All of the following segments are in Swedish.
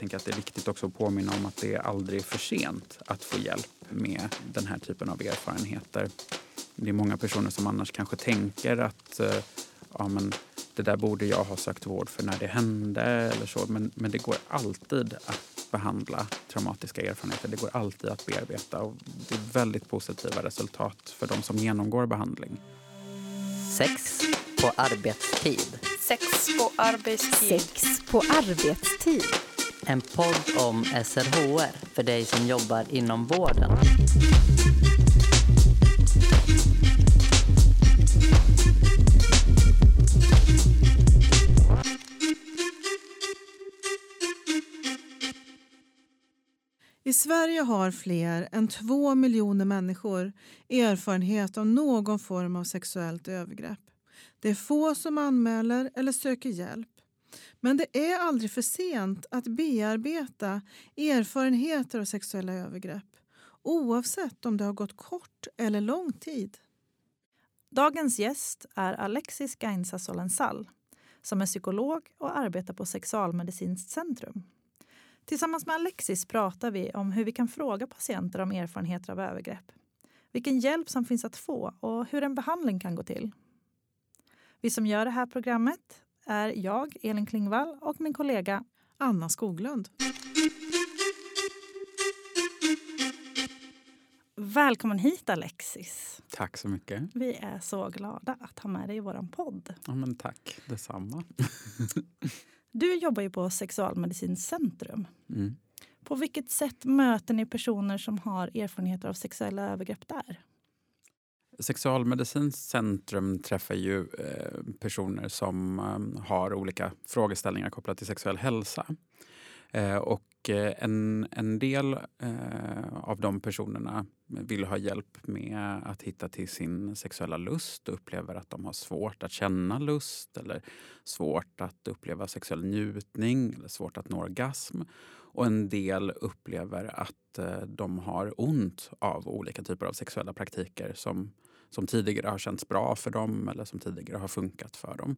tänker att det är viktigt också att påminna om att det är aldrig för sent att få hjälp med den här typen av erfarenheter. Det är många personer som annars kanske tänker att eh, ja, men det där borde jag ha sökt vård för när det hände eller så. Men, men det går alltid att behandla traumatiska erfarenheter. Det går alltid att bearbeta och det är väldigt positiva resultat för de som genomgår behandling. Sex på arbetstid. Sex på arbetstid. Sex på arbetstid. En podd om SRHR för dig som jobbar inom vården. I Sverige har fler än två miljoner människor erfarenhet av någon form av sexuellt övergrepp. Det är få som anmäler eller söker hjälp. Men det är aldrig för sent att bearbeta erfarenheter av sexuella övergrepp oavsett om det har gått kort eller lång tid. Dagens gäst är Alexis Gainsa Solensal som är psykolog och arbetar på Sexualmedicinskt centrum. Tillsammans med Alexis pratar vi om hur vi kan fråga patienter om erfarenheter av övergrepp, vilken hjälp som finns att få och hur en behandling kan gå till. Vi som gör det här programmet är jag, Elin Klingvall, och min kollega Anna Skoglund. Välkommen hit Alexis. Tack så mycket. Vi är så glada att ha med dig i vår podd. Ja, men tack detsamma. Du jobbar ju på Sexualmedicinskt centrum. Mm. På vilket sätt möter ni personer som har erfarenheter av sexuella övergrepp där? Sexualmedicinskt centrum träffar ju eh, personer som eh, har olika frågeställningar kopplat till sexuell hälsa. Eh, och eh, en, en del eh, av de personerna vill ha hjälp med att hitta till sin sexuella lust och upplever att de har svårt att känna lust eller svårt att uppleva sexuell njutning eller svårt att nå orgasm. Och en del upplever att eh, de har ont av olika typer av sexuella praktiker som, som tidigare har känts bra för dem eller som tidigare har funkat för dem.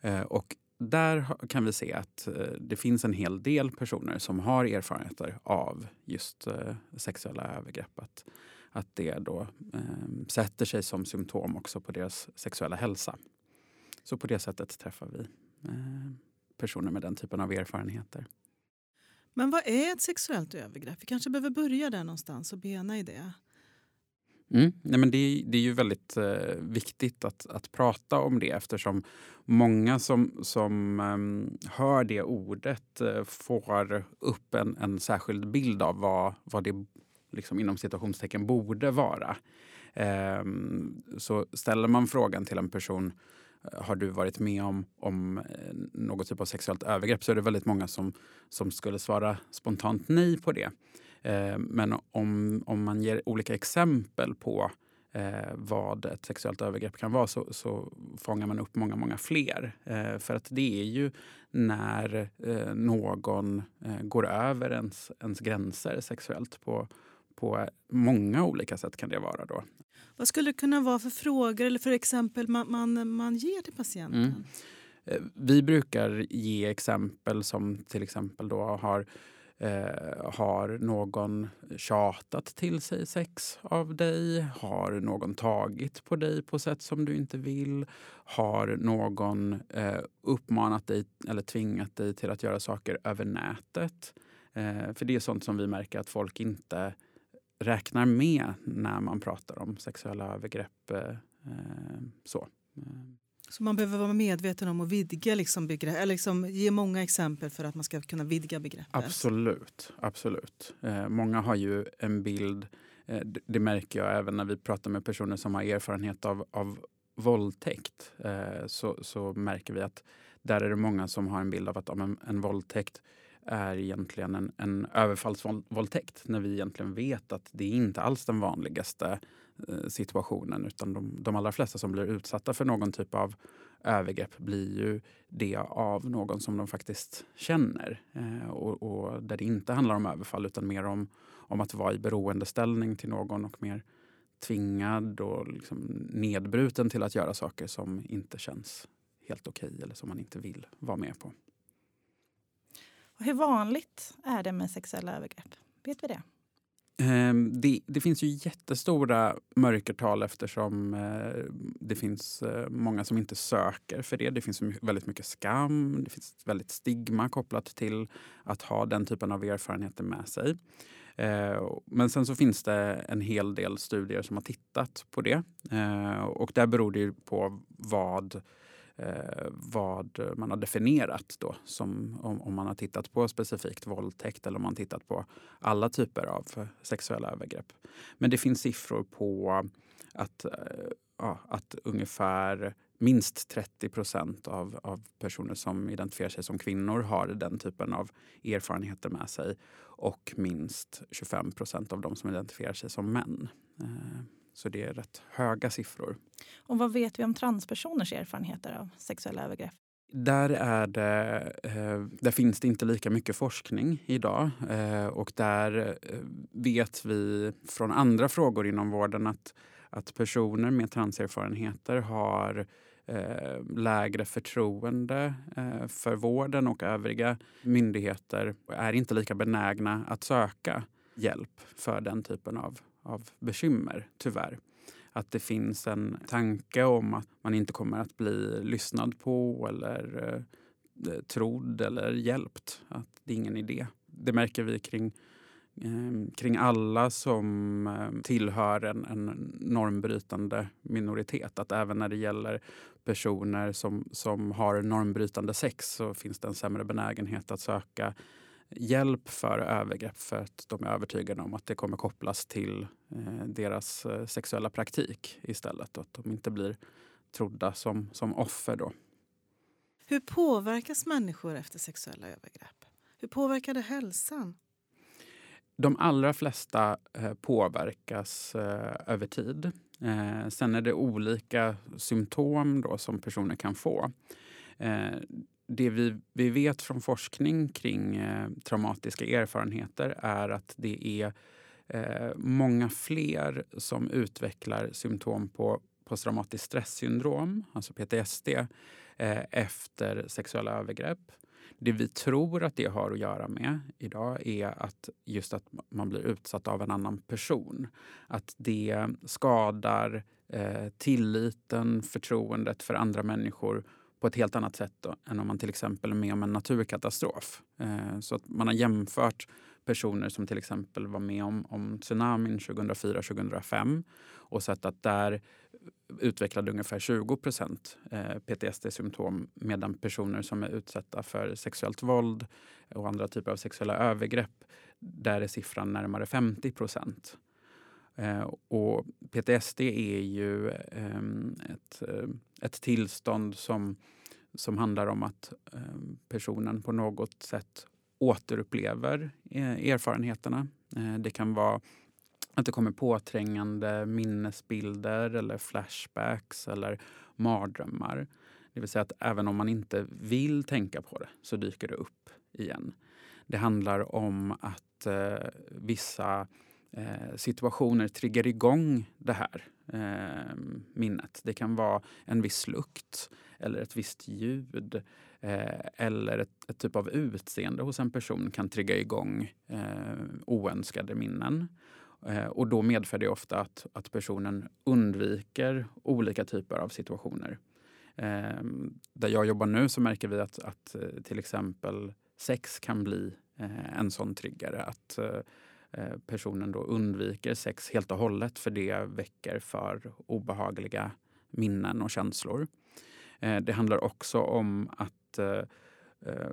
Eh, och där kan vi se att eh, det finns en hel del personer som har erfarenheter av just eh, sexuella övergrepp. Att, att det då eh, sätter sig som symptom också på deras sexuella hälsa. Så på det sättet träffar vi eh, personer med den typen av erfarenheter. Men vad är ett sexuellt övergrepp? Vi kanske behöver börja där någonstans och bena i det. Mm. Nej, men det, det är ju väldigt eh, viktigt att, att prata om det eftersom många som, som eh, hör det ordet eh, får upp en, en särskild bild av vad, vad det liksom, inom citationstecken borde vara. Ehm, så ställer man frågan till en person eh, har du varit med om, om eh, något typ av sexuellt övergrepp så är det väldigt många som, som skulle svara spontant nej på det. Eh, men om, om man ger olika exempel på eh, vad ett sexuellt övergrepp kan vara så, så fångar man upp många, många fler. Eh, för att det är ju när eh, någon eh, går över ens, ens gränser sexuellt på, på många olika sätt kan det vara. då. Vad skulle det kunna vara för frågor eller för exempel man, man, man ger till patienten? Mm. Eh, vi brukar ge exempel som till exempel då har Eh, har någon tjatat till sig sex av dig? Har någon tagit på dig på sätt som du inte vill? Har någon eh, uppmanat dig eller tvingat dig till att göra saker över nätet? Eh, för det är sånt som vi märker att folk inte räknar med när man pratar om sexuella övergrepp. Eh, eh, så. Så man behöver vara medveten om att vidga liksom begrepp, eller liksom ge många exempel för att man ska kunna vidga begreppet? Absolut. absolut. Eh, många har ju en bild, eh, det märker jag även när vi pratar med personer som har erfarenhet av, av våldtäkt. Eh, så, så märker vi att där är det många som har en bild av att om en, en våldtäkt är egentligen en, en överfallsvåldtäkt när vi egentligen vet att det är inte alls den vanligaste Eh, situationen. Utan de, de allra flesta som blir utsatta för någon typ av övergrepp blir ju det av någon som de faktiskt känner. Eh, och, och, där det inte handlar om överfall utan mer om, om att vara i beroendeställning till någon och mer tvingad och liksom nedbruten till att göra saker som inte känns helt okej eller som man inte vill vara med på. Och hur vanligt är det med sexuella övergrepp? Vet vi det? Ehm, det, det, finns ju jättestora mörkertal eftersom eh, det finns eh, många som inte söker för det. Det finns väldigt mycket skam, det finns väldigt stigma kopplat till att ha den typen av erfarenheter med sig. Eh, men sen så finns det en hel del studier som har tittat på det. Och där beror det ju på vad eh, vad man har definierat då, som, om, om, man har tittat på specifikt våldtäkt eller om man tittat på alla typer av sexuella övergrepp. Men det finns siffror på att, eh, ja, att ungefär minst 30 procent av, av personer som identifierar sig som kvinnor har den typen av erfarenheter med sig och minst 25 procent av de som identifierar sig som män. Eh, så det är rätt höga siffror. Och vad vet vi om transpersoners erfarenheter av sexuella övergrepp? Där, är det, eh, där finns det inte lika mycket forskning idag. Eh, och där eh, vet vi från andra frågor inom vården att, att personer med transerfarenheter har lägre förtroende för vården och övriga myndigheter är inte lika benägna att söka hjälp för den typen av av bekymmer, tyvärr. Att det finns en tanke om att man inte kommer att bli lyssnad på eller eh, eh, trodd eller hjälpt. Att det är ingen idé. Det märker vi kring, eh, kring alla som eh, tillhör en, en normbrytande minoritet. Att även när det gäller personer som, som har normbrytande sex så finns det en sämre benägenhet att söka hjälp för övergrepp för att de är övertygade om att det kommer kopplas till eh, deras eh, sexuella praktik istället. Och att de inte blir trodda som, som offer. Då. Hur påverkas människor efter sexuella övergrepp? Hur påverkar det hälsan? De allra flesta eh, påverkas över tid. sen är det olika symptom då som personer kan få det vi, vi vet från forskning kring eh, traumatiska erfarenheter är att det är eh, många fler som utvecklar symptom på posttraumatiskt stresssyndrom, alltså PTSD, eh, efter sexuella övergrepp. Det vi tror att det har att göra med idag är att just att man blir utsatt av en annan person. Att det skadar eh, tilliten, förtroendet för andra människor på ett helt annat sätt då, än om man till exempel är med om en naturkatastrof. Eh, så att man har jämfört personer som till exempel var med om, om tsunamin 2004-2005 och sett att där utvecklade ungefär 20 procent eh, PTSD-symptom medan personer som är utsatta för sexuellt våld och andra typer av sexuella övergrepp, där är siffran närmare 50 procent. Eh, och PTSD är ju ehm, ett, eh, ett tillstånd som, som handlar om att ehm, personen på något sätt återupplever eh, erfarenheterna. Det kan vara att det kommer påträngande minnesbilder eller flashbacks eller mardrömmar. Det vill säga att även om man inte vill tänka på det så dyker det upp igen. Det handlar om att eh, vissa eh, situationer triggar igång det här eh, minnet. Det kan vara en viss lukt eller ett visst ljud eh, eller ett, ett, typ av utseende hos en person kan trigga igång eh, oönskade minnen. Eh, och då medför det ofta att, att personen undviker olika typer av situationer. Eh, där jag jobbar nu så märker vi att, att eh, till exempel sex kan bli eh, en sån triggare. Att Eh, Eh, personen då undviker sex helt och hållet för det väcker för obehagliga minnen och känslor. Eh, det handlar också om att eh,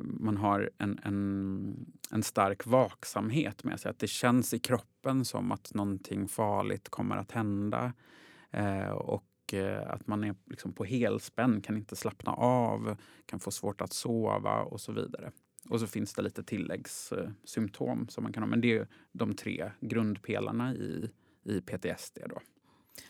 man har en, en, en stark vaksamhet med sig. Att det känns i kroppen som att någonting farligt kommer att hända. Och att man är liksom på helspänn, kan inte slappna av, kan få svårt att sova och så vidare. Och så finns det lite tilläggssymptom som man kan ha. Men det är de tre grundpelarna i, i PTSD. Då.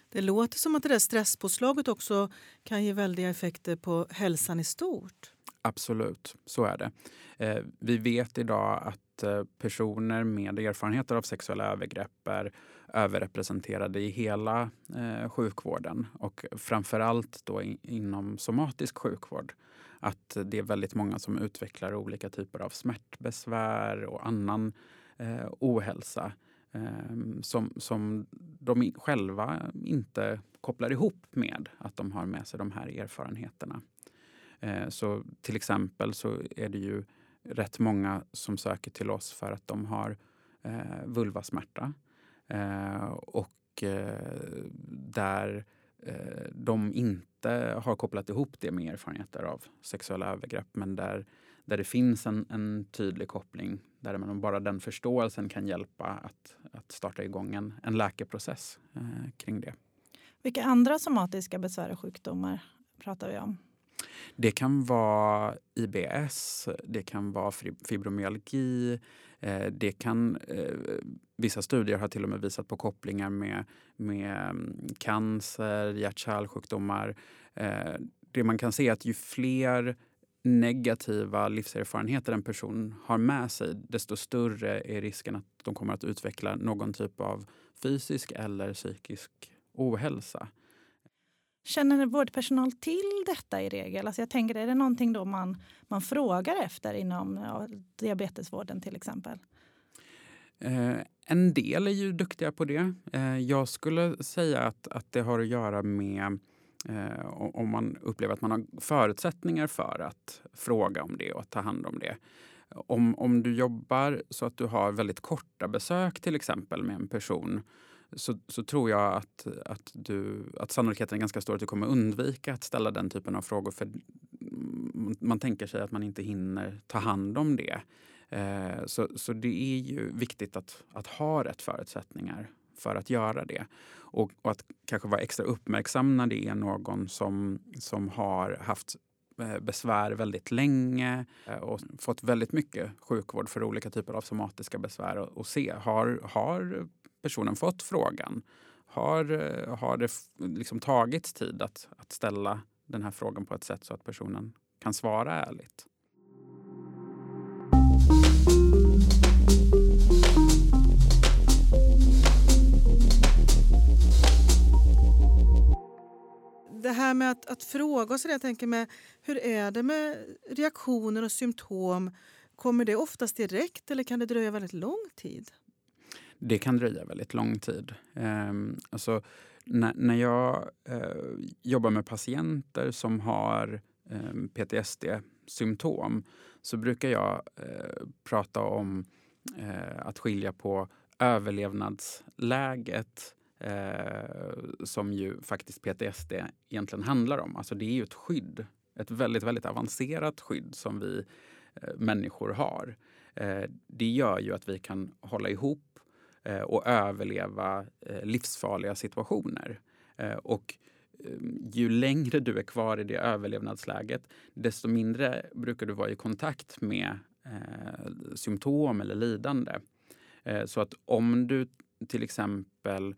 Det låter som att det där stresspåslaget också kan ge väldiga effekter på hälsan i stort. Absolut, så är det. Eh, vi vet idag att eh, personer med erfarenheter av sexuella övergrepp är överrepresenterade i hela eh, sjukvården och framförallt då inom somatisk sjukvård att det är väldigt många som utvecklar olika typer av smärtbesvär och annan eh, ohälsa eh, som, som de själva inte kopplar ihop med att de har med sig de här erfarenheterna. Eh, så till exempel så är det ju rätt många som söker till oss för att de har eh, vulvasmärta. Eh, och eh, där eh, de inte har kopplat ihop det med erfarenheter av sexuella övergrepp men där, där det finns en, en tydlig koppling där man bara den förståelsen kan hjälpa att, att starta igång en, en läkeprocess eh, kring det. Vilka andra somatiska besvär och sjukdomar pratar vi om? Det kan vara IBS, det kan vara fibromyalgi. Eh, det kan, eh, vissa studier har till och med visat på kopplingar med, med mm, cancer, hjärt-kärlsjukdomar. Eh, det man kan se är att ju fler negativa livserfarenheter en person har med sig desto större är risken att de kommer att utveckla någon typ av fysisk eller psykisk ohälsa. Känner vårdpersonal till detta i regel? Alltså jag tänker, är det någonting då man, man frågar efter inom ja, diabetesvården till exempel? Eh, en del är ju duktiga på det. Eh, jag skulle säga att, att det har att göra med eh, om man upplever att man har förutsättningar för att fråga om det och ta hand om det. Om, om du jobbar så att du har väldigt korta besök till exempel med en person så, så tror jag att, att, du, att sannolikheten är ganska stor att du kommer undvika att ställa den typen av frågor. För man tänker sig att man inte hinner ta hand om det. Eh, så, så det är ju viktigt att, att ha rätt förutsättningar för att göra det. Och, och, att kanske vara extra uppmärksam när det är någon som, som har haft eh, besvär väldigt länge eh, och fått väldigt mycket sjukvård för olika typer av somatiska besvär och, och se, har, har personen fått frågan? Har, eh, har det liksom tagits tid att, att ställa den här frågan på ett sätt så att personen kan svara ärligt? Det här med att, att fråga och så där, jag tänker med, hur är det med reaktioner och symptom? Kommer det oftast direkt eller kan det dröja väldigt lång tid? Det kan dröja väldigt lång tid. Eh, alltså, när, när jag eh, jobbar med patienter som har eh, PTSD-symptom så brukar jag eh, prata om eh, att skilja på överlevnadsläget eh, som ju faktiskt PTSD egentligen handlar om. Alltså det är ju ett skydd, ett väldigt, väldigt avancerat skydd som vi eh, människor har. Det gör ju att vi kan hålla ihop Eh, och överleva eh, livsfarliga situationer. Eh, och ehm, ju längre du är kvar i det överlevnadsläget desto mindre brukar du vara i kontakt med eh, symptom eller lidande. Eh, så att om du till exempel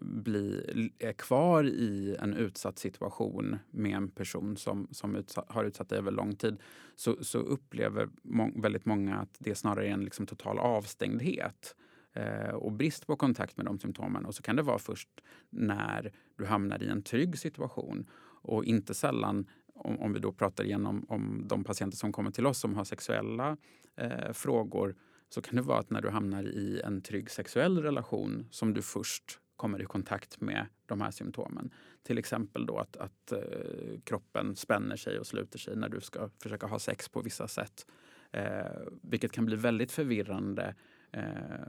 bli, är kvar i en utsatt situation med en person som, som utsatt, har utsatt dig över lång tid så, så upplever må, väldigt många att det snarare är en liksom total avstängdhet eh, Eh, och brist på kontakt med de symptomen. Och så kan det vara först när du hamnar i en trygg situation och inte sällan om, om vi då pratar igenom om de patienter som kommer till oss som har sexuella eh, frågor så kan det vara att när du hamnar i en trygg sexuell relation som du först kommer i kontakt med de här symptomen. Till exempel då att, att eh, kroppen spänner sig och sluter sig när du ska försöka ha sex på vissa sätt. Eh, vilket kan bli väldigt förvirrande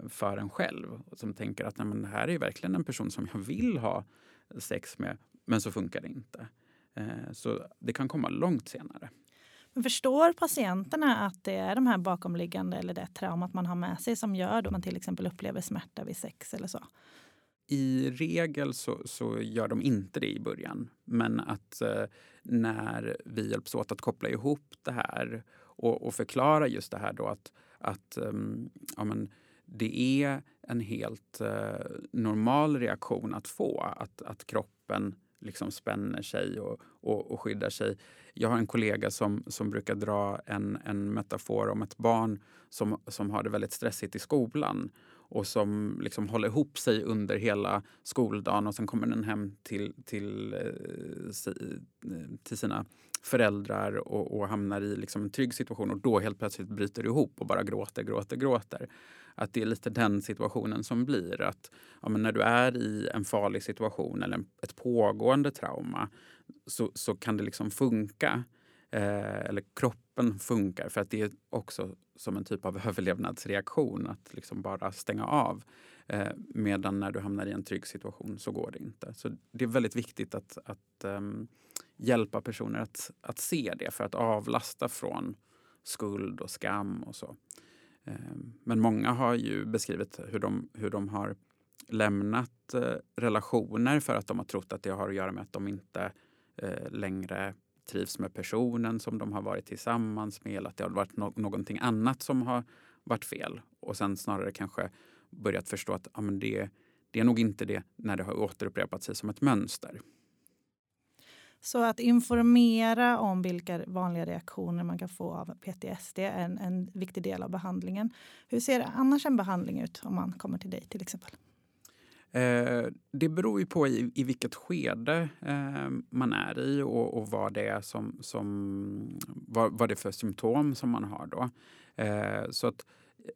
för en själv. Som tänker att nej, men det här är verkligen en person som jag vill ha sex med, men så funkar det inte. Eh, så det kan komma långt senare. Men förstår patienterna att det är de här bakomliggande eller det traumat man har med sig som gör att man till exempel upplever smärta vid sex eller så? I regel så, så, gör de inte det i början. Men att eh, när vi hjälps åt att koppla ihop det här och, och förklara just det här då att att um, ja, men, det är en helt uh, normal reaktion att få. Att, att kroppen liksom spänner sig och, och, och, skyddar sig. Jag har en kollega som, som brukar dra en, en metafor om ett barn som, som har det väldigt stressigt i skolan och som liksom håller ihop sig under hela skoldagen och sen kommer den hem till, till, eh, eh, till sina föräldrar och, och hamnar i liksom en trygg situation och då helt plötsligt bryter ihop och bara gråter, gråter, gråter. Att det är lite den situationen som blir. att ja, när du är i en farlig situation eller ett pågående trauma så, så kan det liksom funka. Eh, eller kroppen funkar för att det är också som en typ av överlevnadsreaktion att liksom bara stänga av. Eh, medan när du hamnar i en trygg situation så går det inte. Så det är väldigt viktigt att, att um, hjälpa personer att, att se det för att avlasta från skuld och skam och så. Ehm, men många har ju beskrivit hur de, hur de har lämnat eh, relationer för att de har trott att det har att göra med att de inte eh, längre trivs med personen som de har varit tillsammans med eller att det har varit no någonting annat som har varit fel. Och sen snarare kanske börjat förstå att ja, men det, det är nog inte det när det har återupprepat sig som ett mönster. Så att informera om vilka vanliga reaktioner man kan få av PTSD är en, en viktig del av behandlingen. Hur ser annars en behandling ut om man kommer till dig till exempel? Eh, det beror ju på i, i vilket skede eh, man är i och, och, vad det är som, som vad, vad det är för symptom som man har då. Eh, så att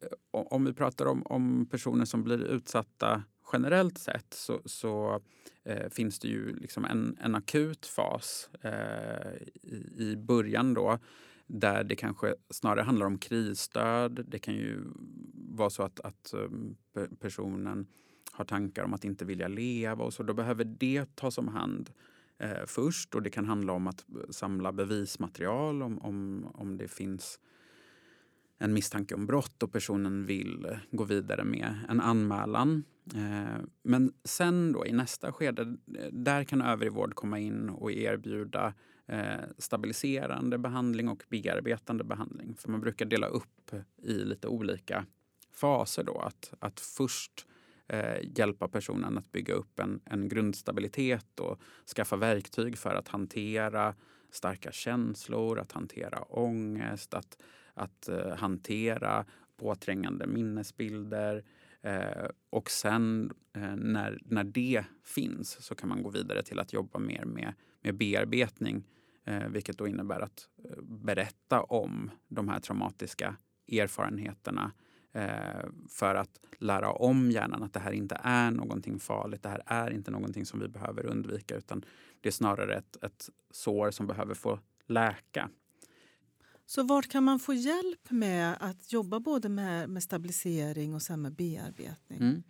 eh, om vi pratar om, om, personer som blir utsatta generellt sett så, så eh, finns det ju liksom en, en akut fas eh, i, i början då där det kanske snarare handlar om krisstöd. Det kan ju vara så att, att eh, personen har tankar om att inte vilja leva och så, då behöver det tas om hand eh, först. Och det kan handla om att eh, samla bevismaterial om, om, om det finns en misstanke om brott och personen vill gå vidare med en anmälan. Eh, men sen då i nästa skede, eh, där kan övrig vård komma in och erbjuda eh, stabiliserande behandling och bearbetande behandling. För man brukar dela upp i lite olika faser då. Att, att först eh, hjälpa personen att bygga upp en, en grundstabilitet och skaffa verktyg för att hantera starka känslor, att hantera ångest, att, att eh, hantera påträngande minnesbilder. Eh, och sen eh, när, när det finns så kan man gå vidare till att jobba mer med, med bearbetning eh, vilket då innebär att eh, berätta om de här traumatiska erfarenheterna Eh, för att lära om hjärnan att det här inte är någonting farligt. Det här är inte någonting som vi behöver undvika utan det är snarare ett, ett sår som behöver få läka. Så vart kan man få hjälp med att jobba både med, med stabilisering och sen med bearbetning? Mm.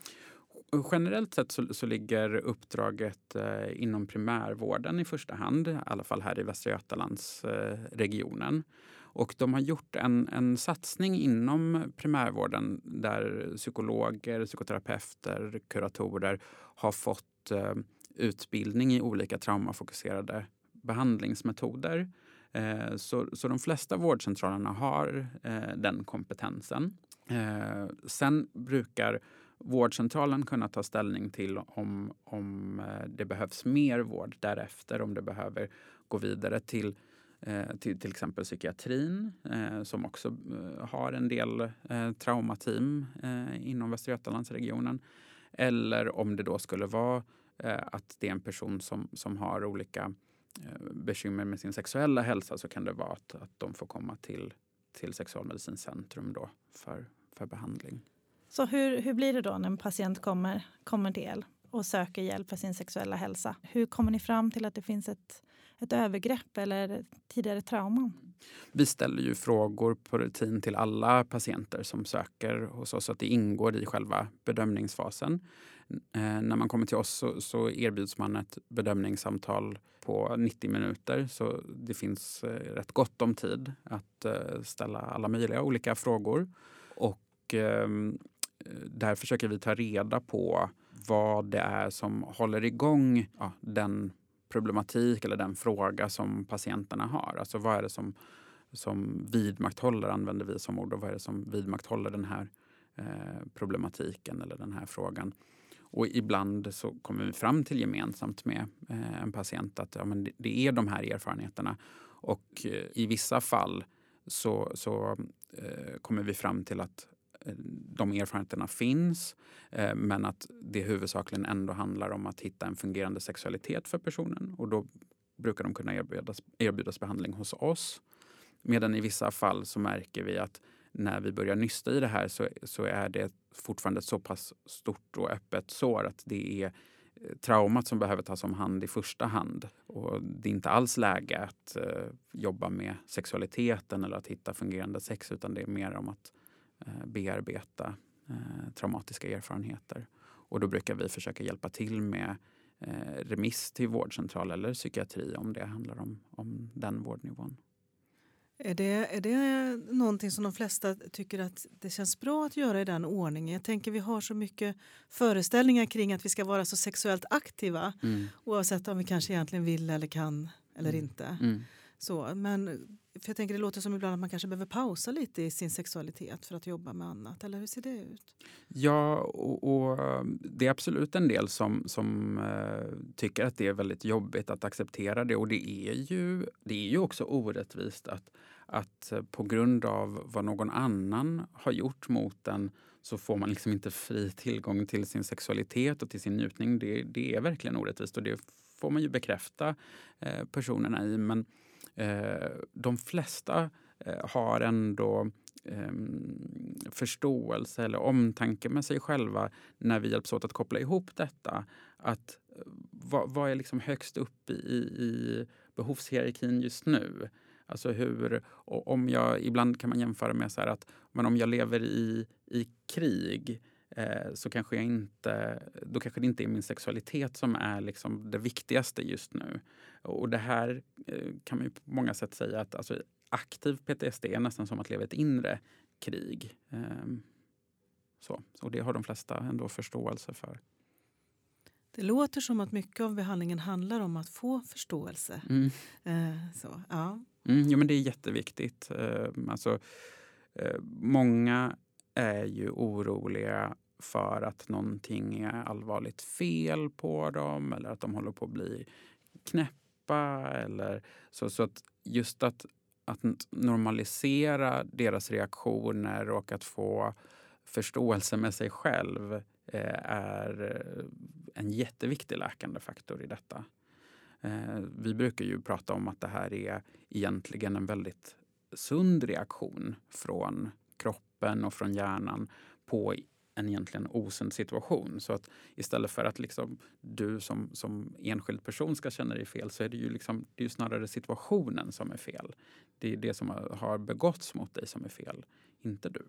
Generellt sett så, så ligger uppdraget eh, inom primärvården i första hand, i alla fall här i Västra Götalandsregionen. Eh, och de har gjort en, en satsning inom primärvården där psykologer, psykoterapeuter, kuratorer har fått eh, utbildning i olika traumafokuserade behandlingsmetoder. Eh, så, så de flesta vårdcentralerna har eh, den kompetensen. Eh, sen brukar vårdcentralen kunna ta ställning till om, om eh, det behövs mer vård därefter, om det behöver gå vidare till eh, till till exempel psykiatrin eh, som också har en del traumateam inom Västra Götalandsregionen. Eller om det då skulle vara att det är en person som, som har olika Eh, bekymmer med sin sexuella hälsa så kan det vara att, att de får komma till, till Sexualmedicinskt centrum då för, för behandling. Så hur, hur blir det då när en patient kommer, kommer till er och söker hjälp för sin sexuella hälsa? Hur kommer ni fram till att det finns ett ett övergrepp eller tidigare trauman? Vi ställer ju frågor på rutin till alla patienter som söker hos oss så att det ingår i själva bedömningsfasen. Eh, när man kommer till oss så, så, erbjuds man ett bedömningssamtal på 90 minuter så det finns eh, rätt gott om tid att eh, ställa alla möjliga olika frågor. Och ehm, eh, där försöker vi ta reda på vad det är som håller igång ja, den problematik eller den fråga som patienterna har. Alltså vad är det som, som vidmakthåller, använder vi som ord, och vad är det som vidmakthåller den här eh, problematiken eller den här frågan. Och ibland så kommer vi fram till gemensamt med eh, en patient att ja, men det, är de här erfarenheterna. Och eh, i vissa fall så, så eh, kommer vi fram till att de erfarenheterna finns eh, men att det huvudsakligen ändå handlar om att hitta en fungerande sexualitet för personen. Och då brukar de kunna erbjudas, erbjudas behandling hos oss. Medan i vissa fall så märker vi att när vi börjar nysta i det här så, så är det fortfarande ett så pass stort och öppet sår att det är eh, traumat som behöver tas om hand i första hand. Och det är inte alls läge att eh, jobba med sexualiteten eller att hitta fungerande sex utan det är mer om att bearbeta eh, traumatiska erfarenheter. Och då brukar vi försöka hjälpa till med eh, remiss till vårdcentral eller psykiatri om det handlar om, om den vårdnivån. Är det, är det någonting som de flesta tycker att det känns bra att göra i den ordningen? Jag tänker vi har så mycket föreställningar kring att vi ska vara så sexuellt aktiva Mm. oavsett om vi kanske egentligen vill eller kan eller Mm. inte. Mm. Så, men för jag tänker det låter som ibland att man kanske behöver pausa lite i sin sexualitet för att jobba med annat. Eller hur ser det ut? Ja, och, och um, det är absolut en del som, som uh, tycker att det är väldigt jobbigt att acceptera det. Och det är ju, det är ju också orättvist att, att eh, på grund av vad någon annan har gjort mot en så får man liksom inte fri tillgång till sin sexualitet och till sin njutning. Det, det är verkligen orättvist och det får man ju bekräfta eh, personerna i. Men Eh, de flesta eh, har ändå ehm, förståelse eller omtanke med sig själva när vi hjälps åt att koppla ihop detta. Att eh, vad, vad är liksom högst upp i, i behovshierarkin just nu? Alltså hur, och om jag, ibland kan man jämföra med så här att men om jag lever i, i krig eh, så kanske jag inte, då kanske det inte är min sexualitet som är liksom det viktigaste just nu. Och det här eh, kan man på många sätt säga att alltså, aktiv PTSD är nästan som att leva ett inre krig. Ehm, så. Och det har de flesta ändå förståelse för. Det låter som att mycket av behandlingen handlar om att få förståelse. Mm. Eh, så, ja. Mm, jo, men det är jätteviktigt. Ehm, alltså, eh, många är ju oroliga för att någonting är allvarligt fel på dem eller att de håller på att bli knäppa. Eller så, så att just att, att normalisera deras reaktioner och att få förståelse med sig själv eh, är eh, en jätteviktig läkande faktor i detta. Eh, vi brukar ju prata om att det här är egentligen en väldigt sund reaktion från kroppen och från hjärnan på en egentligen osund situation. Så att istället för att liksom du som, som enskild person ska känna dig fel så är det ju, liksom, det är ju snarare situationen som är fel. Det är det som har- begåtts mot dig som är fel, inte du.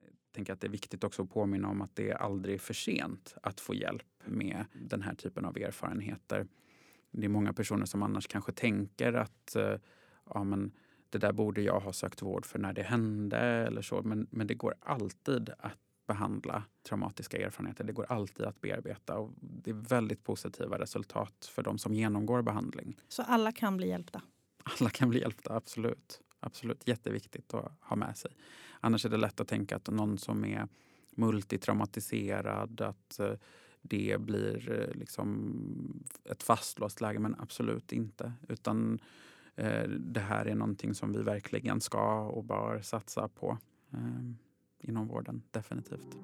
Jag tänker att det är viktigt också att påminna om att det är aldrig för sent att få hjälp med den här typen av erfarenheter. Det är många personer som annars kanske tänker att eh, ja, men det där borde jag ha sökt vård för när det hände eller så. Men, men det går alltid att behandla traumatiska erfarenheter. Det går alltid att bearbeta och det är väldigt positiva resultat för de som genomgår behandling. Så alla kan bli hjälpta. Alla kan bli hjälpta, absolut. Absolut, jätteviktigt att ha med sig. Annars är det lätt att tänka att någon som är multitraumatiserad, att eh, det blir eh, liksom ett fastlåst läge. Men absolut inte. Utan det här är någonting som vi verkligen ska och bör satsa på eh, inom vården, definitivt.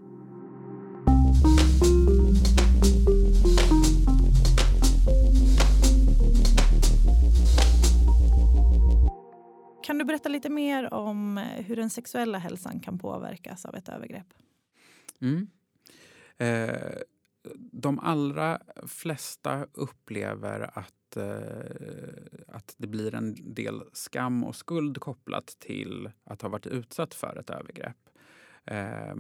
Kan du berätta lite mer om eh, hur den sexuella hälsan kan påverkas av ett övergrepp? Mm. Eh, de allra flesta upplever att, eh, att det blir en del skam och skuld kopplat till att ha varit utsatt för ett övergrepp. Eh,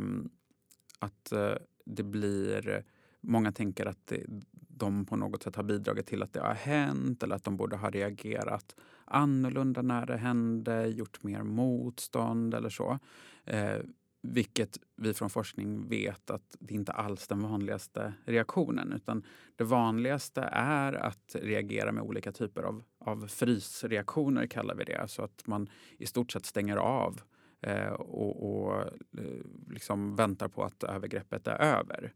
att eh, det blir... Många tänker att det, de på något sätt har bidragit till att det har hänt eller att de borde ha reagerat annorlunda när det hände, gjort mer motstånd eller så. Eh, vilket vi från forskning vet att det inte alls är den vanligaste reaktionen. Utan det vanligaste är att reagera med olika typer av, av frysreaktioner, kallar vi det. Alltså att man i stort sett stänger av eh, och, och eh, liksom väntar på att övergreppet är över.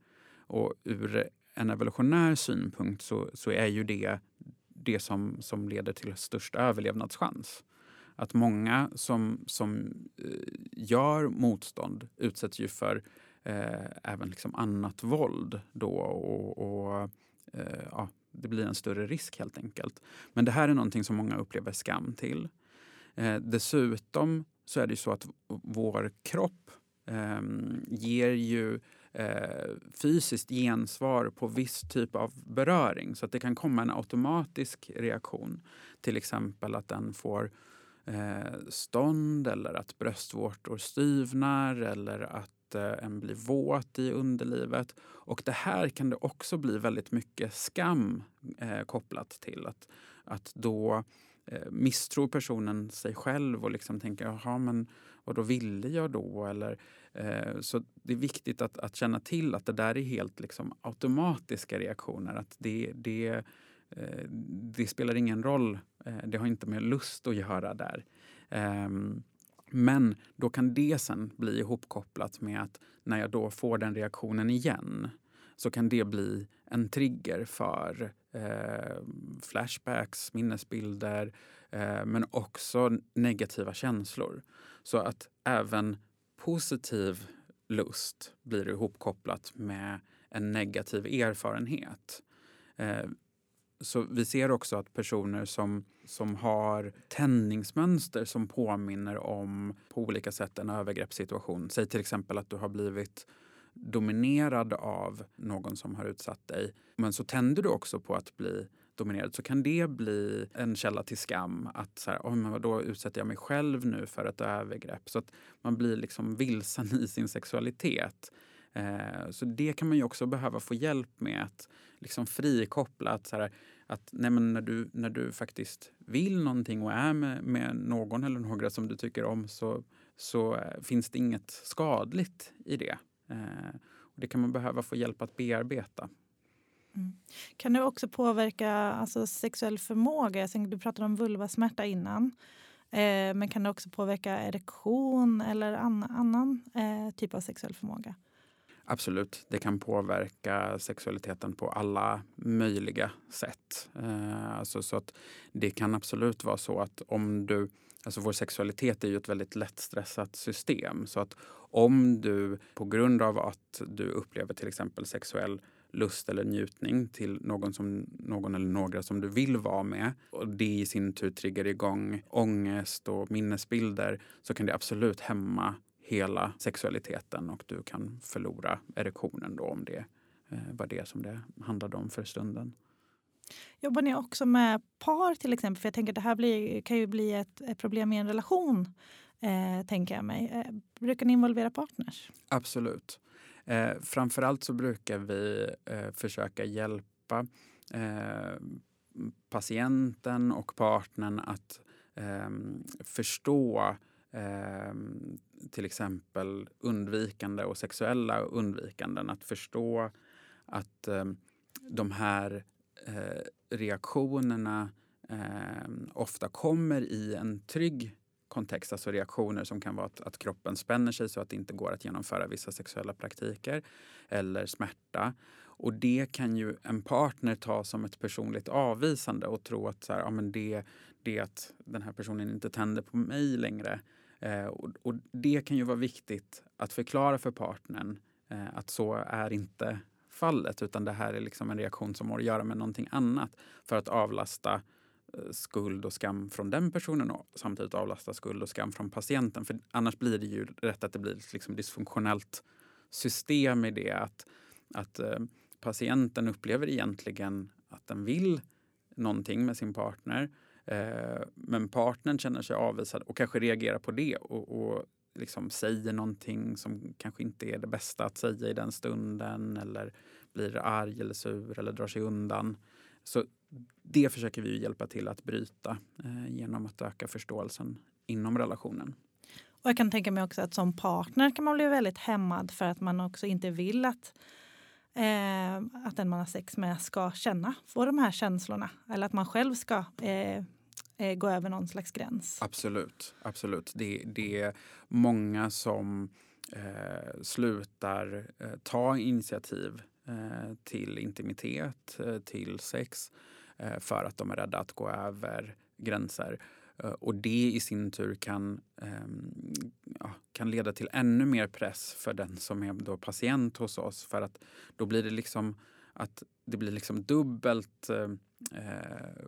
Och ur en evolutionär synpunkt så, så är ju det det som, som leder till störst överlevnadschans. Att många som, som eh, gör motstånd utsätts ju för eh, även liksom annat våld då och, och eh, ja, det blir en större risk helt enkelt. Men det här är någonting som många upplever skam till. Eh, dessutom så är det ju så att vår kropp eh, ger ju eh, fysiskt gensvar på viss typ av beröring. Så att det kan komma en automatisk reaktion. Till exempel att den får eh, Eh, stånd eller att bröstvårtor styvnar eller att eh, en blir våt i underlivet. Och det här kan det också bli väldigt mycket skam eh, kopplat till. Att, att då eh, misstror personen sig själv och liksom tänker jaha men vad då ville jag då? Eller, eh, så det är viktigt att, att känna till att det där är helt liksom, automatiska reaktioner. Att det, det, Eh, det spelar ingen roll. Eh, det har inte med lust att göra där. Ehm, men då kan det sen bli ihopkopplat med att när jag då får den reaktionen igen så kan det bli en trigger för eh, flashbacks, minnesbilder eh, men också negativa känslor. Så att även positiv lust blir ihopkopplat med en negativ erfarenhet. Eh, så vi ser också att personer som, som har tändningsmönster som påminner om på olika sätt en övergreppssituation. Säg till exempel att du har blivit dominerad av någon som har utsatt dig. Men så tänder du också på att bli dominerad så kan det bli en källa till skam. Att så här, oh, men vadå, utsätter jag mig själv nu för ett övergrepp? Så att man blir liksom vilsen i sin sexualitet. Eh, så det kan man ju också behöva få hjälp med. Att liksom frikoppla. Att, så här, att nej, när, du, när du faktiskt vill någonting och är med, med någon eller några som du tycker om så, så eh, finns det inget skadligt i det. Eh, och det kan man behöva få hjälp att bearbeta. Mm. Kan det också påverka alltså, sexuell förmåga? du pratade om vulvasmärta innan. Eh, men kan det också påverka erektion eller an, annan eh, typ av sexuell förmåga? Absolut, det kan påverka sexualiteten på alla möjliga sätt. Eh, alltså så att det kan absolut vara så att om du Alltså vår sexualitet är ju ett väldigt lättstressat system. Så att om du på grund av att du upplever till exempel sexuell lust eller njutning till någon, som, någon eller några som du vill vara med och det i sin tur triggar igång ångest och minnesbilder så kan det absolut hämma hela sexualiteten och du kan förlora erektionen då om det eh, var det som det handlade om för stunden. Jobbar ni också med par till exempel? För jag tänker att det här blir, kan ju bli ett, ett problem i en relation. Eh, tänker jag mig. Eh, brukar ni involvera partners? Absolut. Eh, framförallt så brukar vi eh, försöka hjälpa eh, patienten och partnern att eh, förstå eh, till exempel undvikande och sexuella undvikanden. Att förstå att eh, de här eh, reaktionerna eh, ofta kommer i en trygg kontext, alltså reaktioner som kan vara att, att, kroppen spänner sig så att det inte går att genomföra vissa sexuella praktiker eller smärta. Och det kan ju en partner ta som ett personligt avvisande och tro att så här, ja, men det, det är att den här personen inte tänder på mig längre. Eh, och, och, det kan ju vara viktigt att förklara för partnern eh, att så är inte fallet utan det här är liksom en reaktion som har att göra med någonting annat för att avlasta eh, skuld och skam från den personen och samtidigt avlasta skuld och skam från patienten. För annars blir det ju rätt att det blir ett liksom dysfunktionellt system i det att, att eh, patienten upplever egentligen att den vill någonting med sin partner. Eh, men partnern känner sig avvisad och kanske reagerar på det och, och liksom säger någonting som kanske inte är det bästa att säga i den stunden eller blir arg eller sur eller drar sig undan. Så det försöker vi hjälpa till att bryta eh, genom att öka förståelsen inom relationen. Och jag kan tänka mig också att som partner kan man bli väldigt hämmad för att man också inte vill att, eh, att den man har sex med ska känna, få de här känslorna. Eller att man själv ska eh, eh gå över någon slags gräns. Absolut. absolut. Det, det är många som eh, slutar eh, ta initiativ Eh, till intimitet, eh, till sex eh, för att de är rädda att gå över gränser. Eh, och det i sin tur kan, ehm, ja, kan leda till ännu mer press för den som är då patient hos oss. För att då blir det liksom att det blir liksom dubbelt eh, eh,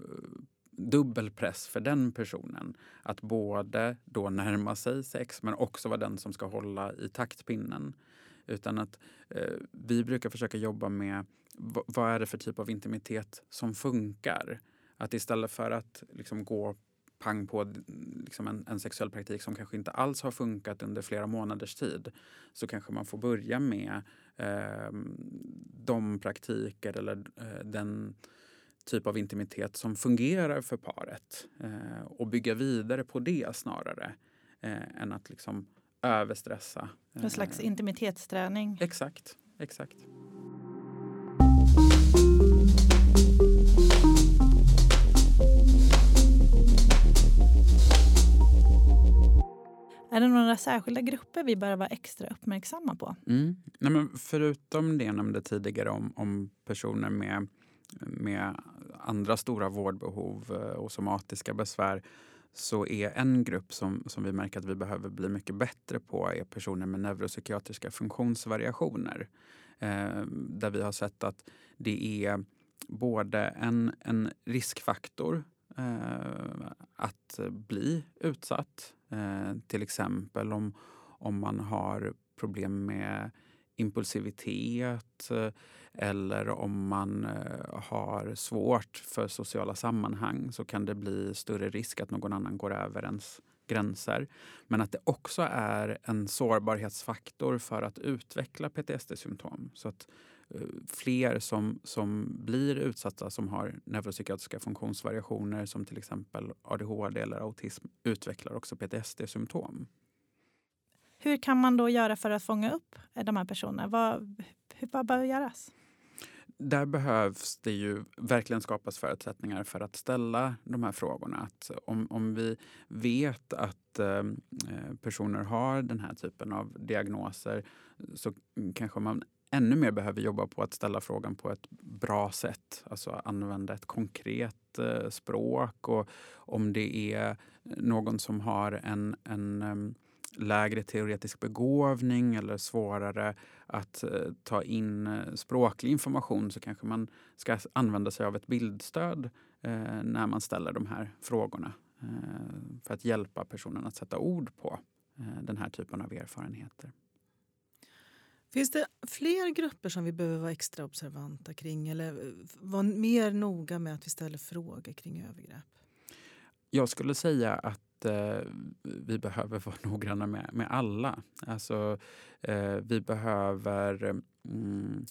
dubbel press för den personen. Att både då närma sig sex men också vara den som ska hålla i taktpinnen. Utan att eh, vi brukar försöka jobba med vad är det för typ av intimitet som funkar? Att istället för att liksom gå pang på liksom en, en, sexuell praktik som kanske inte alls har funkat under flera månaders tid så kanske man får börja med eh, de praktiker eller eh, den typ av intimitet som fungerar för paret eh, och bygga vidare på det snarare eh, än att liksom överstressa. En slags eh, intimitetsträning. Exakt, exakt. Är det några särskilda grupper vi bör vara extra uppmärksamma på? Mm. Nej, men förutom det jag nämnde tidigare om, om personer med, med andra stora vårdbehov eh, och somatiska besvär så är en grupp som, som vi märker att vi behöver bli mycket bättre på är personer med neuropsykiatriska funktionsvariationer. Eh, där vi har sett att det är både en, en riskfaktor eh, att bli utsatt. Eh, till exempel om, om man har problem med impulsivitet eh, eller om man eh, har svårt för sociala sammanhang så kan det bli större risk att någon annan går över ens gränser. Men att det också är en sårbarhetsfaktor för att utveckla PTSD-symptom. Så att eh, fler som, som blir utsatta som har neuropsykiatriska funktionsvariationer som till exempel ADHD eller autism utvecklar också PTSD-symptom. Hur kan man då göra för att fånga upp de här personerna? Vad, vad bör göras? Där behövs det ju verkligen skapas förutsättningar för att ställa de här frågorna. Att om, om vi vet att eh, personer har den här typen av diagnoser så kanske man ännu mer behöver jobba på att ställa frågan på ett bra sätt. Alltså använda ett konkret eh, språk. Och om det är någon som har en, en um, lägre teoretisk begåvning eller svårare att eh, ta in eh, språklig information så kanske man ska använda sig av ett bildstöd eh, när man ställer de här frågorna eh, för att hjälpa personen att sätta ord på eh, den här typen av erfarenheter. Finns det fler grupper som vi behöver vara extra observanta kring eller eh, vara mer noga med att vi ställer frågor kring övergrepp? Jag skulle säga att eh, vi behöver vara noggranna med, med alla. Alltså, eh, vi behöver mm,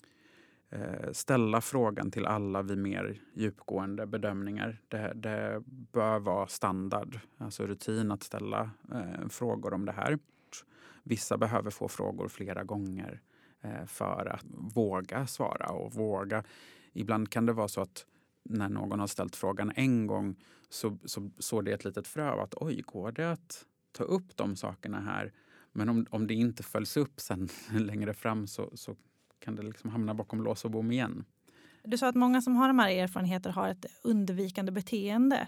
eh, ställa frågan till alla vid mer djupgående bedömningar. Det, det bör vara standard, alltså rutin att ställa eh, frågor om det här. Vissa behöver få frågor flera gånger eh, för att våga svara och våga. Ibland kan det vara så att när någon har ställt frågan en gång så, så såg det ett litet frö av att oj, går det att ta upp de sakerna här? Men om, om det inte följs upp sen längre fram så, så kan det liksom hamna bakom lås och bom igen. Du sa att många som har de här erfarenheterna har ett undvikande beteende.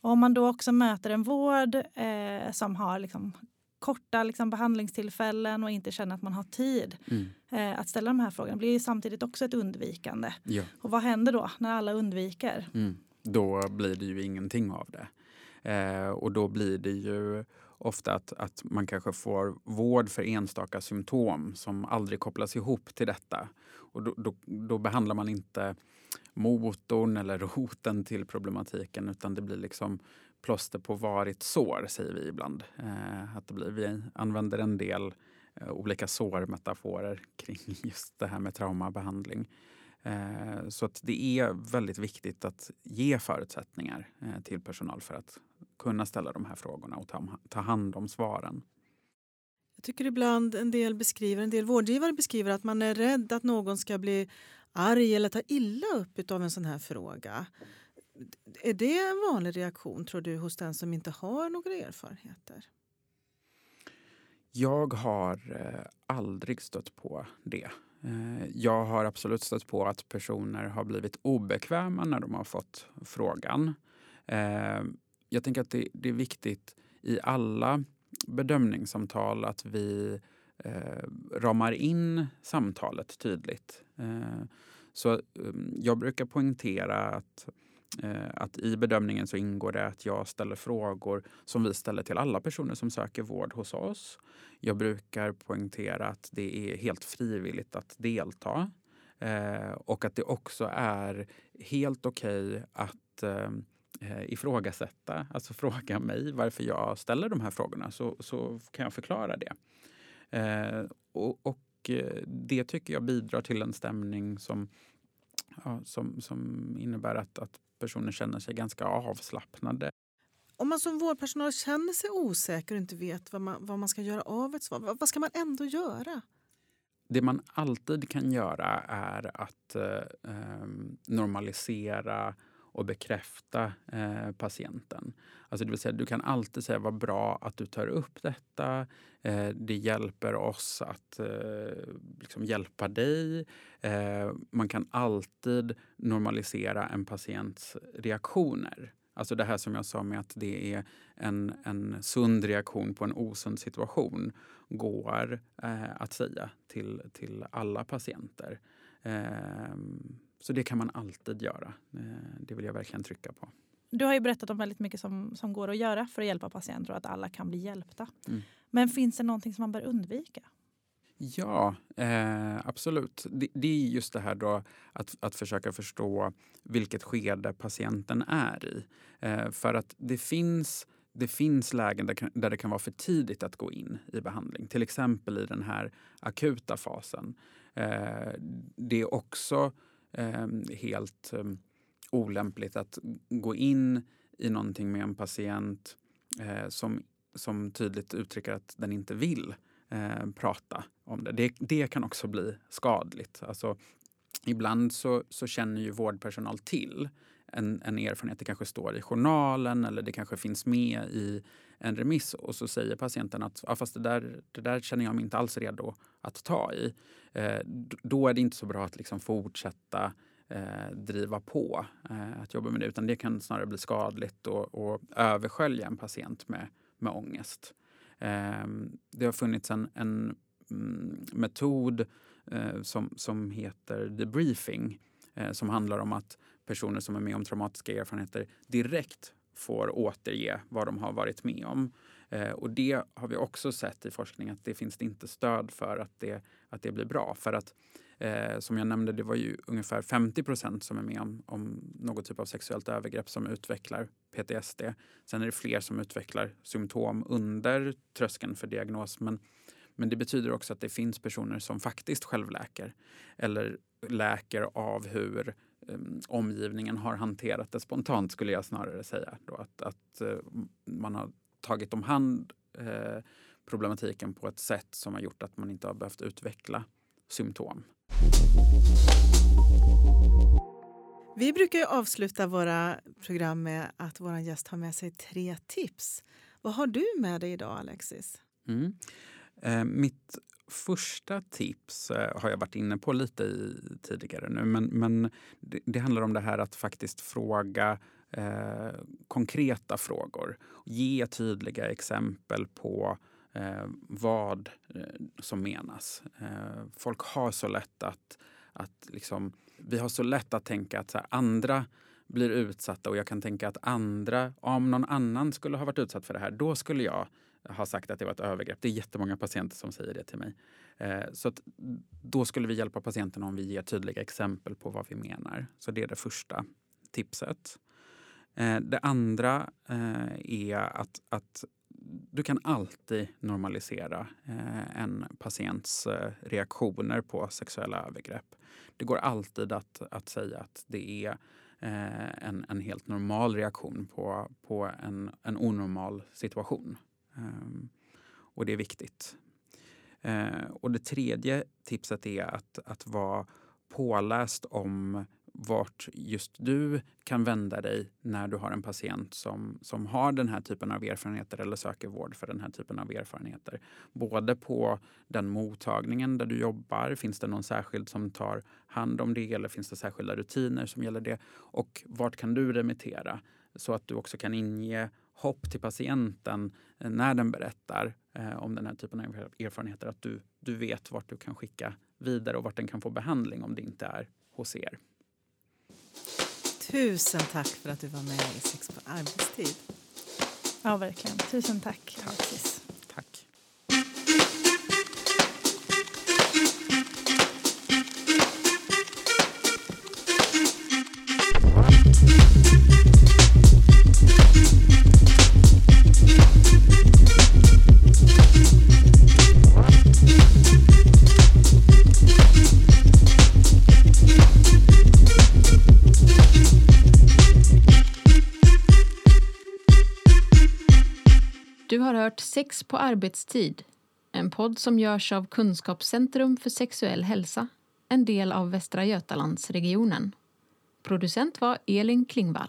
Och om man då också möter en vård eh, som har liksom korta liksom, behandlingstillfällen och inte känner att man har tid mm. eh, att ställa de här frågorna blir samtidigt också ett undvikande. Ja. Och vad händer då när alla undviker? Mm. Då blir det ju ingenting av det. Eh, och då blir det ju ofta att, att man kanske får vård för enstaka symptom som aldrig kopplas ihop till detta. Och då, då, då behandlar man inte motorn eller roten till problematiken utan det blir liksom plåster på varigt sår, säger vi ibland. Eh, att det blir, vi använder en del eh, olika sårmetaforer kring just det här med traumabehandling. Eh, så att det är väldigt viktigt att ge förutsättningar eh, till personal för att kunna ställa de här frågorna och ta, ta hand om svaren. Jag tycker ibland en del beskriver, en del vårdgivare beskriver att man är rädd att någon ska bli arg eller ta illa upp av en sån här fråga. Är det en vanlig reaktion tror du hos den som inte har några erfarenheter? Jag har eh, aldrig stött på det. Eh, jag har absolut stött på att personer har blivit obekväma när de har fått frågan. Eh, jag tänker att det, det är viktigt i alla bedömningssamtal att vi eh, ramar in samtalet tydligt. Eh, Så eh, jag brukar poängtera att eh, Eh, att i bedömningen så ingår det att jag ställer frågor som vi ställer till alla personer som söker vård hos oss. Jag brukar poängtera att det är helt frivilligt att delta eh, och att det också är helt okej okay att eh, eh, ifrågasätta, alltså fråga mig varför jag ställer de här frågorna så, så kan jag förklara det. Eh, och, och, det tycker jag bidrar till en stämning som, ja, som, som innebär att, att personer känner sig ganska avslappnade. Om man som vårdpersonal känner sig osäker och inte vet vad man, vad man ska göra av ett svar, vad ska man ändå göra? Det man alltid kan göra är att eh, ehm, normalisera och bekräfta eh, patienten. Alltså det vill säga, du kan alltid säga vad bra att du tar upp detta. Eh, det hjälper oss att eh, liksom hjälpa dig. Eh, man kan alltid normalisera en patients reaktioner. Alltså det här som jag sa med att det är en, en sund reaktion på en osund situation går eh, att säga till, till alla patienter. Ehm, så det kan man alltid göra. Eh, det vill jag verkligen trycka på. Du har ju berättat om väldigt mycket som, som går att göra för att hjälpa patienter och att alla kan bli hjälpta. Mm. Men finns det någonting som man bör undvika? Ja, eh, absolut. Det, det, är just det här då att, att försöka förstå vilket skede patienten är i. Eh, för att det finns, det finns lägen där, där det kan vara för tidigt att gå in i behandling. Till exempel i den här akuta fasen. Eh, det är också Ehm, helt ehm, olämpligt att gå in i någonting med en patient eh, som, som tydligt uttrycker att den inte vill eh, prata om det. det. det. kan också bli skadligt. Alltså, ibland så, så känner ju vårdpersonal till en, en erfarenhet. Det kanske står i journalen eller det kanske finns med i en remiss och så säger patienten att ja, fast det där, det där känner jag mig inte alls redo att ta i. Eh, då är det inte så bra att liksom fortsätta eh, driva på eh, att jobba med det utan det kan snarare bli skadligt och, och överskölja en patient med, med ångest. Eh, det har funnits en, en mm, metod eh, som, som heter debriefing eh, som handlar om att personer som är med om traumatiska erfarenheter direkt får återge vad de har varit med om. Eh, och det har vi också sett i forskning att det finns det inte stöd för att det, att det blir bra. För att eh, som jag nämnde, det var ju ungefär 50 procent som är med om, om något typ av sexuellt övergrepp som utvecklar PTSD. Sen är det fler som utvecklar symptom under tröskeln för diagnos. Men, men det betyder också att det finns personer som faktiskt självläker eller läker av hur omgivningen har hanterat det spontant skulle jag snarare säga. Då, att att uh, man har tagit om hand uh, problematiken på ett sätt som har gjort att man inte har behövt utveckla symptom. Vi brukar avsluta våra program med att vår gäst har med sig tre tips. Vad har du med dig idag, Alexis? Mm. Eh, mitt första tips eh, har jag varit inne på lite i tidigare nu. Men, men det, det handlar om det här att faktiskt fråga eh, konkreta frågor. Ge tydliga exempel på eh, vad eh, som menas. Eh, folk har så lätt att, att liksom, vi har så lätt att tänka att här, andra blir utsatta och jag kan tänka att andra, om någon annan skulle ha varit utsatt för det här, då skulle jag har sagt att det var ett övergrepp. Det är jättemånga patienter som säger det till mig. Eh, så att då skulle vi hjälpa patienterna om vi ger tydliga exempel på vad vi menar. Så det är det första tipset. Eh, det andra eh, är att, att du kan alltid normalisera en patients reaktioner på sexuella övergrepp. Det går alltid att, att säga att det är en, en helt normal reaktion på, på en, en onormal situation. Ehm, och det är viktigt. Ehm, och det tredje tipset är att, att vara påläst om vart just du kan vända dig när du har en patient som, som har den här typen av erfarenheter eller söker vård för den här typen av erfarenheter. Både på den mottagningen där du jobbar, finns det någon särskild som tar hand om det eller finns det särskilda rutiner som gäller det? Och vart kan du remittera? Så att du också kan inge hopp till patienten eh, när den berättar eh, om den här typen av erfarenheter. Att du, du vet vart du kan skicka vidare och vart den kan få behandling om det inte är hos er. Tusen tack för att du var med i Sex på arbetstid. Ja, verkligen. Tusen tack, Alexis. Tack. Sex på arbetstid, en podd som görs av Kunskapscentrum för sexuell hälsa, en del av Västra Götalandsregionen. Producent var Elin Klingvall.